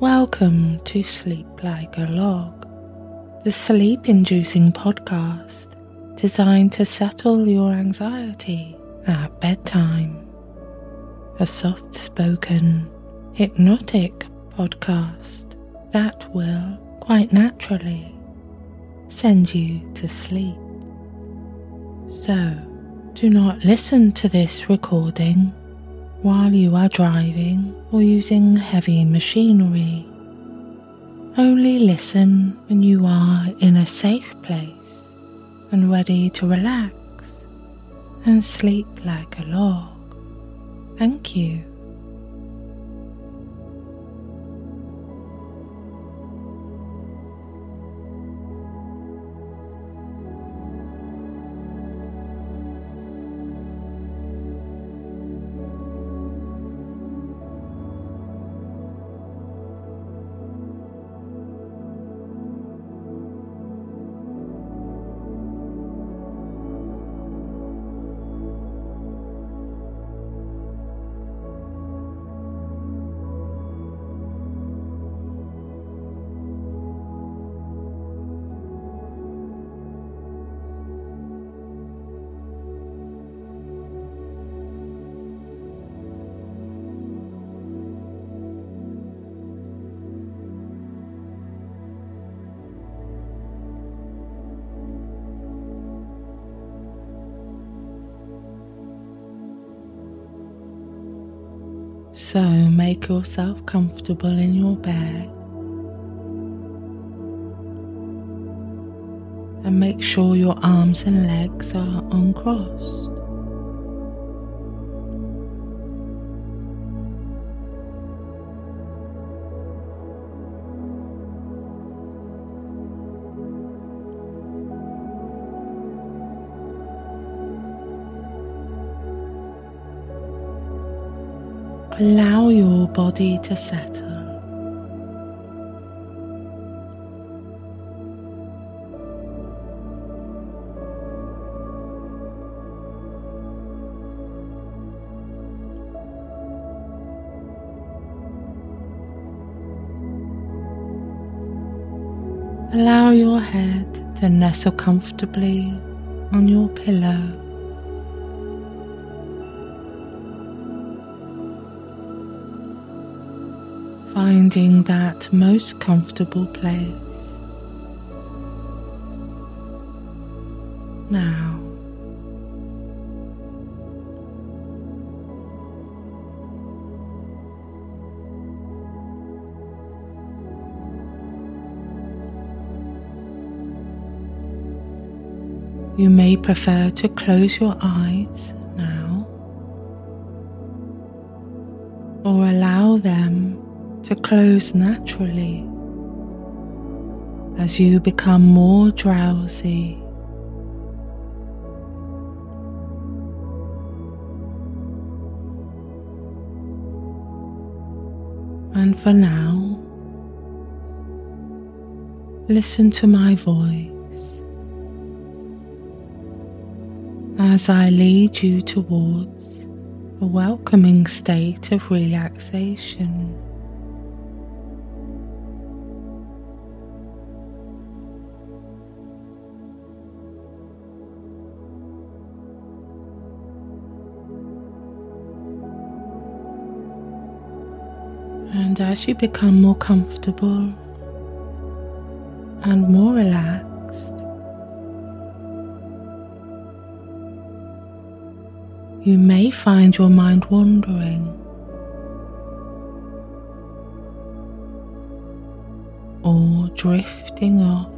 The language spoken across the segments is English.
Welcome to Sleep Like a Log, the sleep inducing podcast designed to settle your anxiety at bedtime. A soft spoken, hypnotic podcast that will, quite naturally, send you to sleep. So, do not listen to this recording while you are driving or using heavy machinery. Only listen when you are in a safe place and ready to relax and sleep like a log. Thank you. Make yourself comfortable in your bed and make sure your arms and legs are uncrossed. Allow your body to settle. Allow your head to nestle comfortably on your pillow. Finding that most comfortable place. Now, You may prefer to close your eyes now or allow them to close naturally as you become more drowsy. And for now, listen to my voice as I lead you towards a welcoming state of relaxation. And as you become more comfortable and more relaxed, you may find your mind wandering. Or drifting off.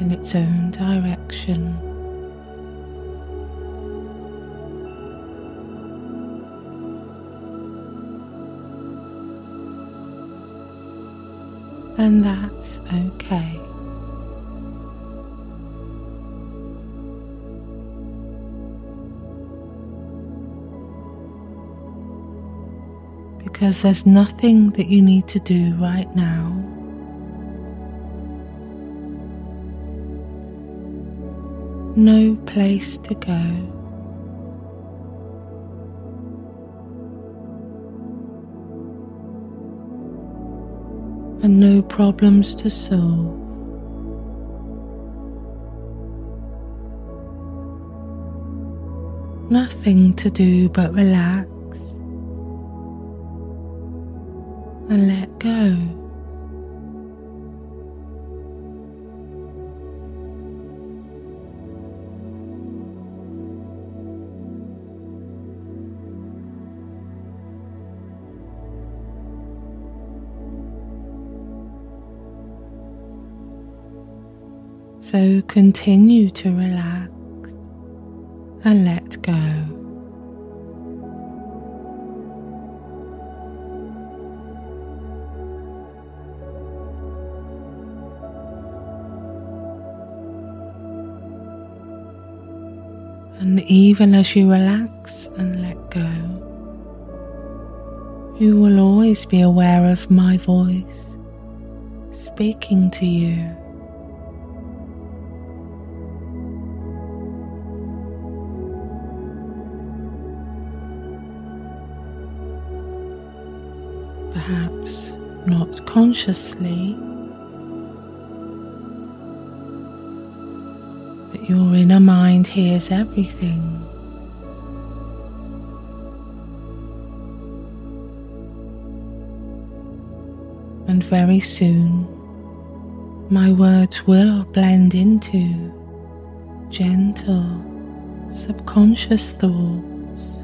in its own direction. And that's okay. Because there's nothing that you need to do right now. No place to go. And no problems to solve. Nothing to do but relax and let go. Continue to relax and let go. And even as you relax and let go, you will always be aware of my voice speaking to you. Consciously, but your inner mind hears everything. And very soon, my words will blend into gentle subconscious thoughts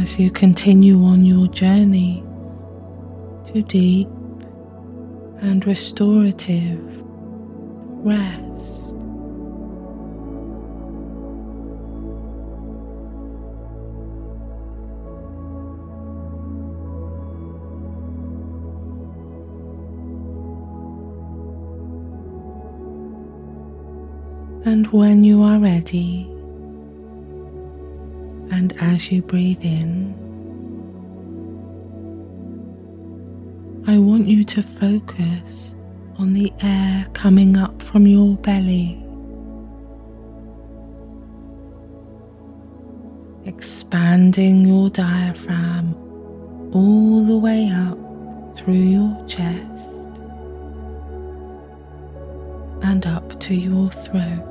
as you continue on your journey to deep and restorative rest. And when you are ready, and as you breathe in, I want you to focus on the air coming up from your belly, expanding your diaphragm all the way up through your chest and up to your throat.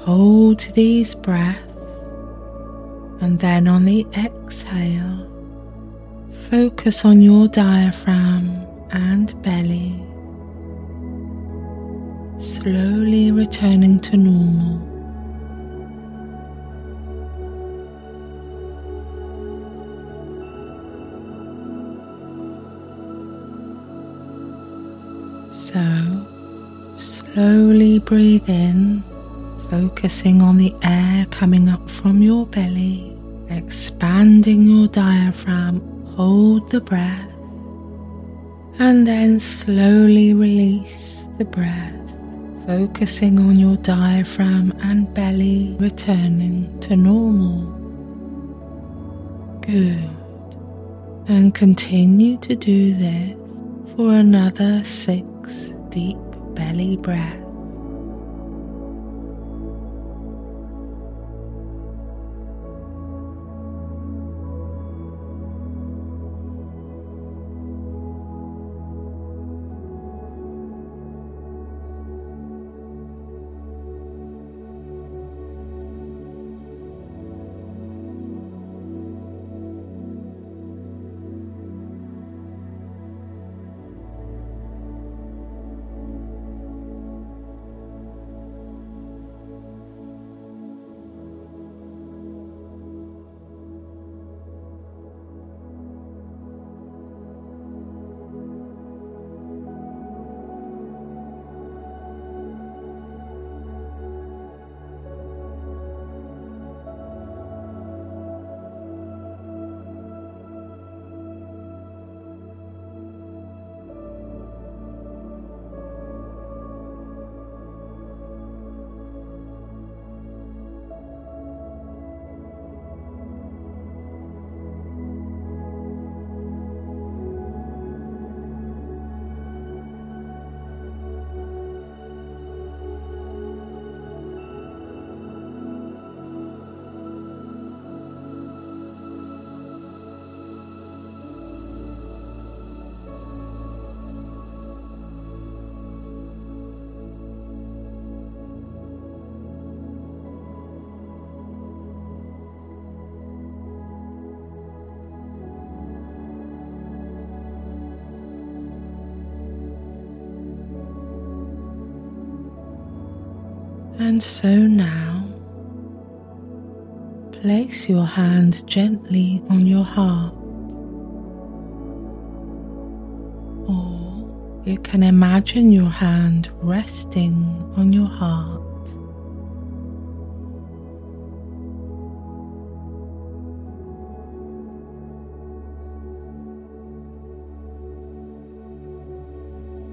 Hold these breaths and then on the exhale, focus on your diaphragm and belly, slowly returning to normal. So, slowly breathe in focusing on the air coming up from your belly, expanding your diaphragm. Hold the breath and then slowly release the breath, focusing on your diaphragm and belly returning to normal. Good. And continue to do this for another six deep belly breaths. And so now, place your hand gently on your heart. Or you can imagine your hand resting on your heart.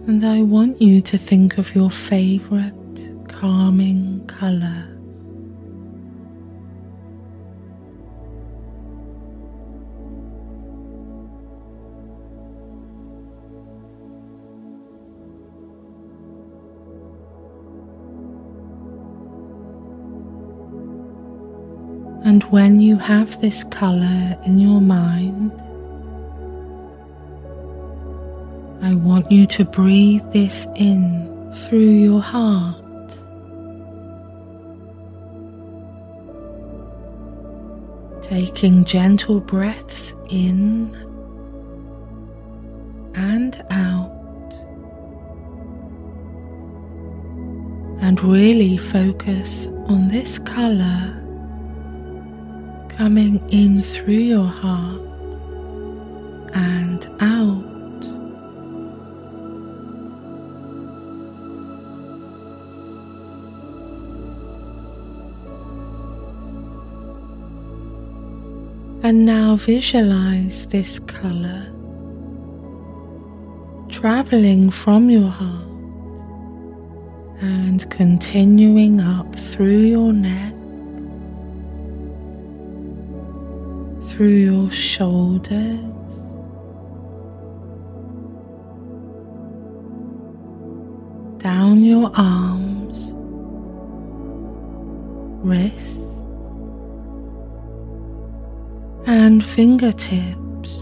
And I want you to think of your favorite calming color. And when you have this color in your mind, I want you to breathe this in through your heart. Taking gentle breaths in and out, and really focus on this color coming in through your heart and out. And now visualize this color traveling from your heart and continuing up through your neck, through your shoulders. Down your arms, wrists, and fingertips.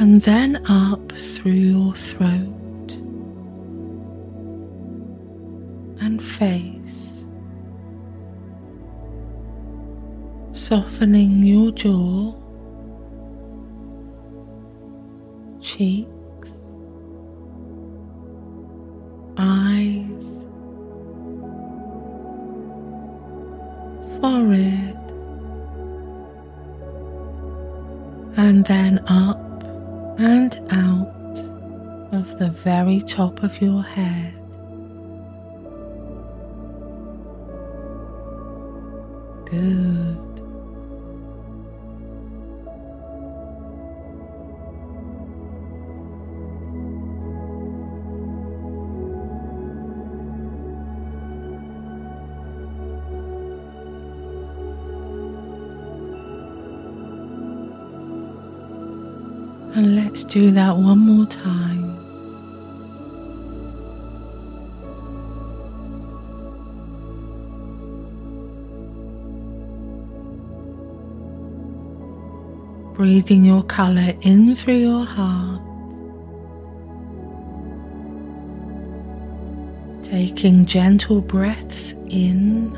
And then up through your throat and face, softening your jaw, cheek top of your head. Good. And let's do that one more time. Breathing your color in through your heart. Taking gentle breaths in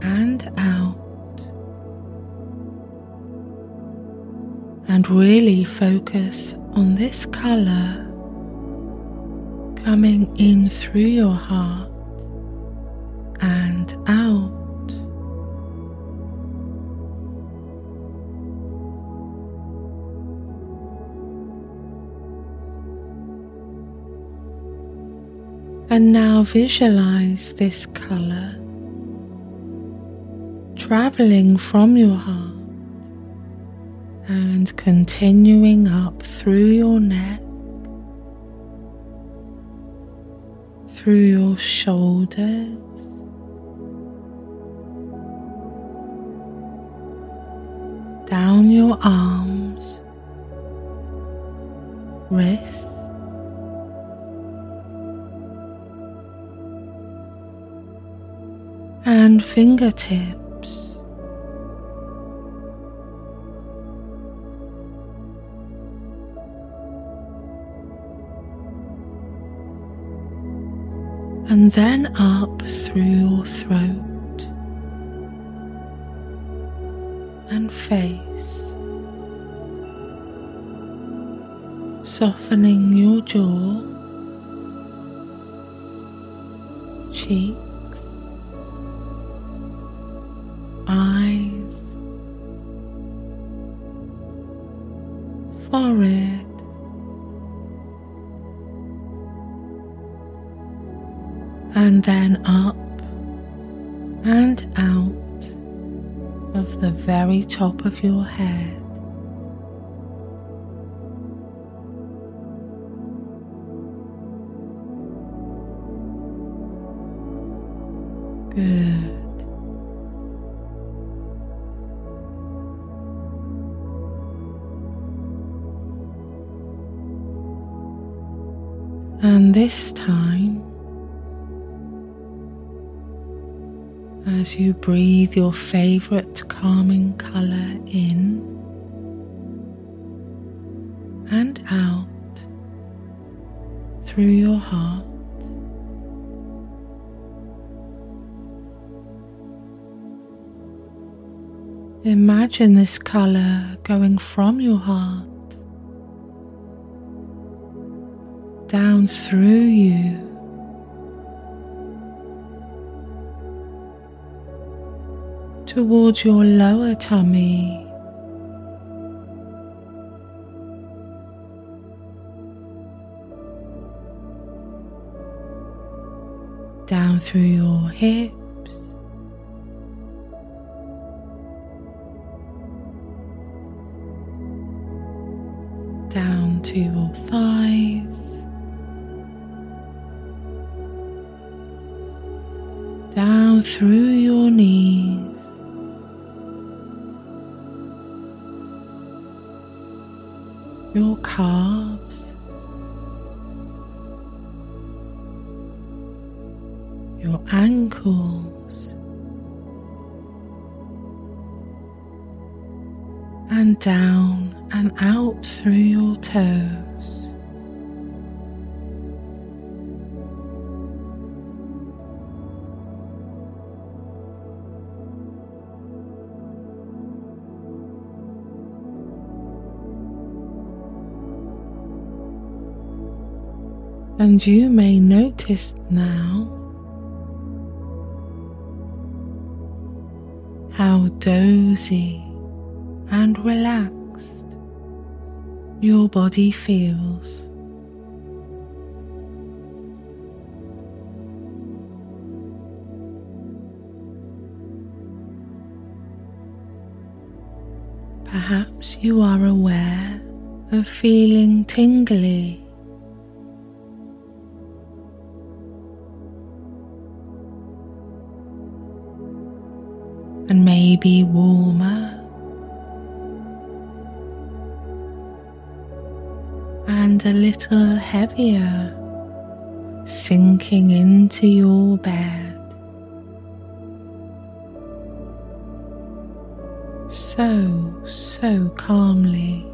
and out. and really focus on this color coming in through your heart and out. Now visualize this color traveling from your heart and continuing up through your neck, through your shoulders. Down your arms, wrists, and fingertips. and then up through your throat and face, softening your jaw, cheeks, top of your head. Good. And this time, as you breathe your favorite calming color in and out through your heart. Imagine this color going from your heart down through you towards your lower tummy. Down through your hips, down to your thighs, down through your knees. Your calves, your ankles, and down and out through your toes. And you may notice now how dozy and relaxed your body feels. Perhaps you are aware of feeling tingly and maybe warmer and a little heavier sinking into your bed. So, so calmly.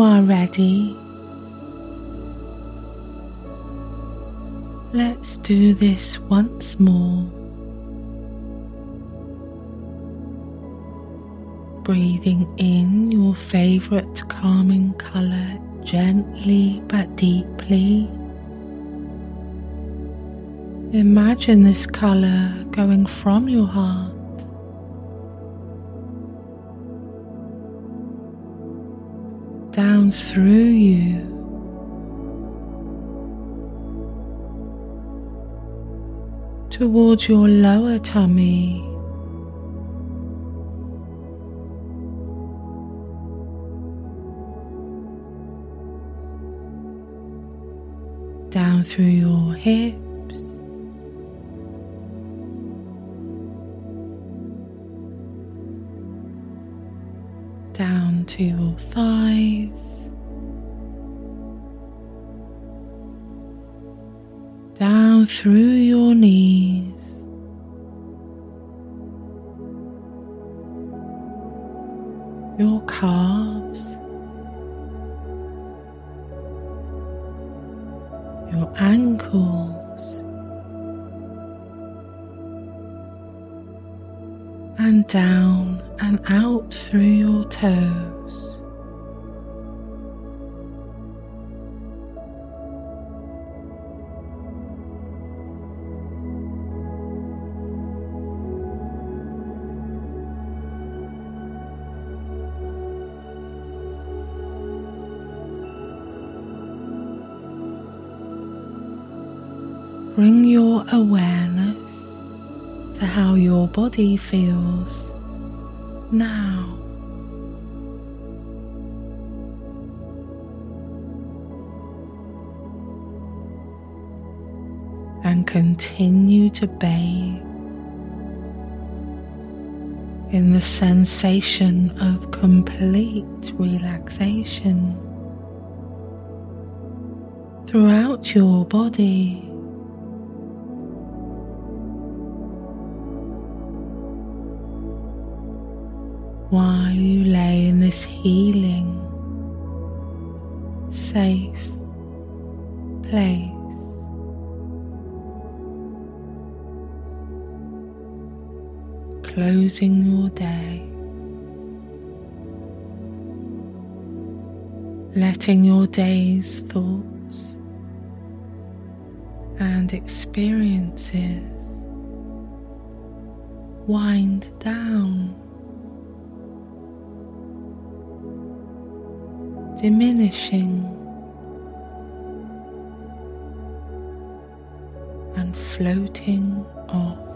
Are ready, let's do this once more. Breathing in your favorite calming color gently but deeply. Imagine this color going from your heart down through you. Towards your lower tummy, down through your hips, to your thighs, down through your knees. Your calf. Bring your awareness to how your body feels now. And continue to bathe in the sensation of complete relaxation throughout your body. While you lay in this healing, safe place. Closing your day, letting your day's thoughts and experiences wind down. Diminishing and floating off.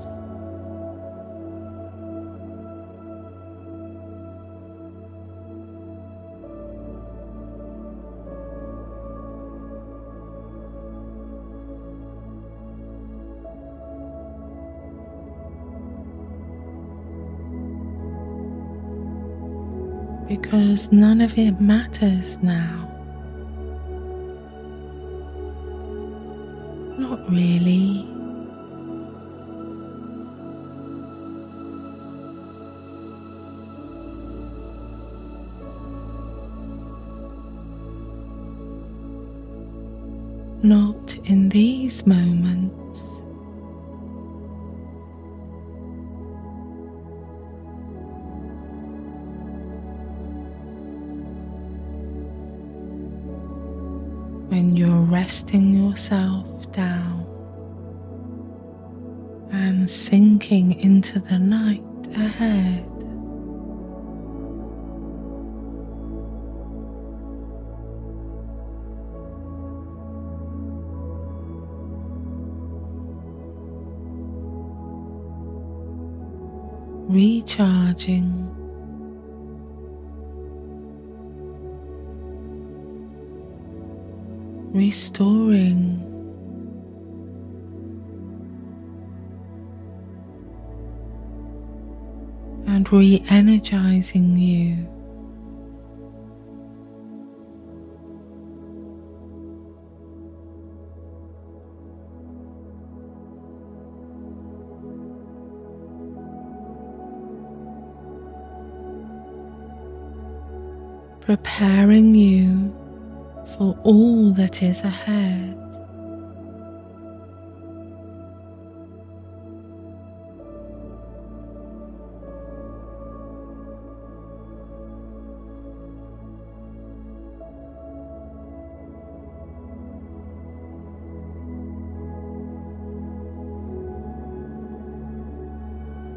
Because none of it matters now. Not really. Not in these moments. Resting yourself down and sinking into the night ahead. Recharging restoring. And re energizing you. Preparing you for all that is ahead.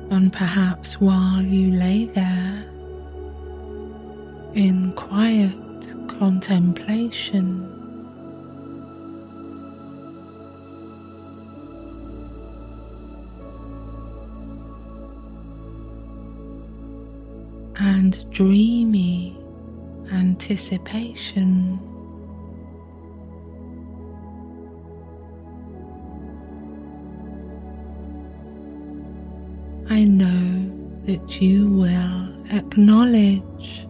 And perhaps while you lay there And dreamy anticipation. I know that you will acknowledge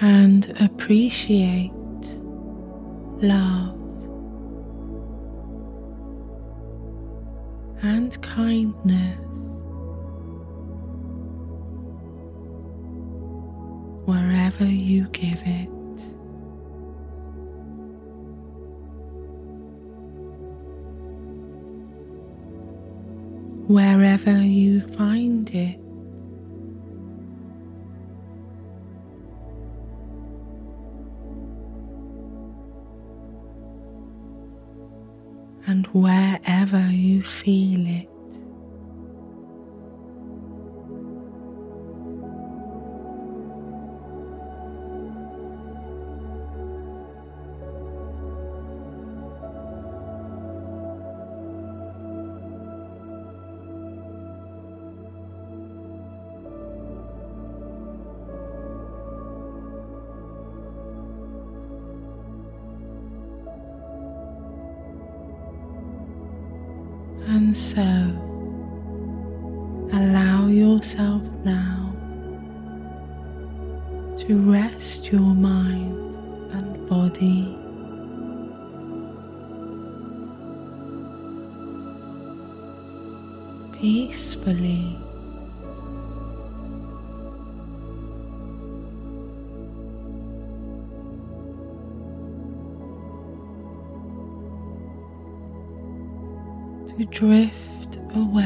and appreciate love kindness. Wherever you give it, wherever you find it. And so allow yourself now to rest your mind and body. Peacefully. Drift away.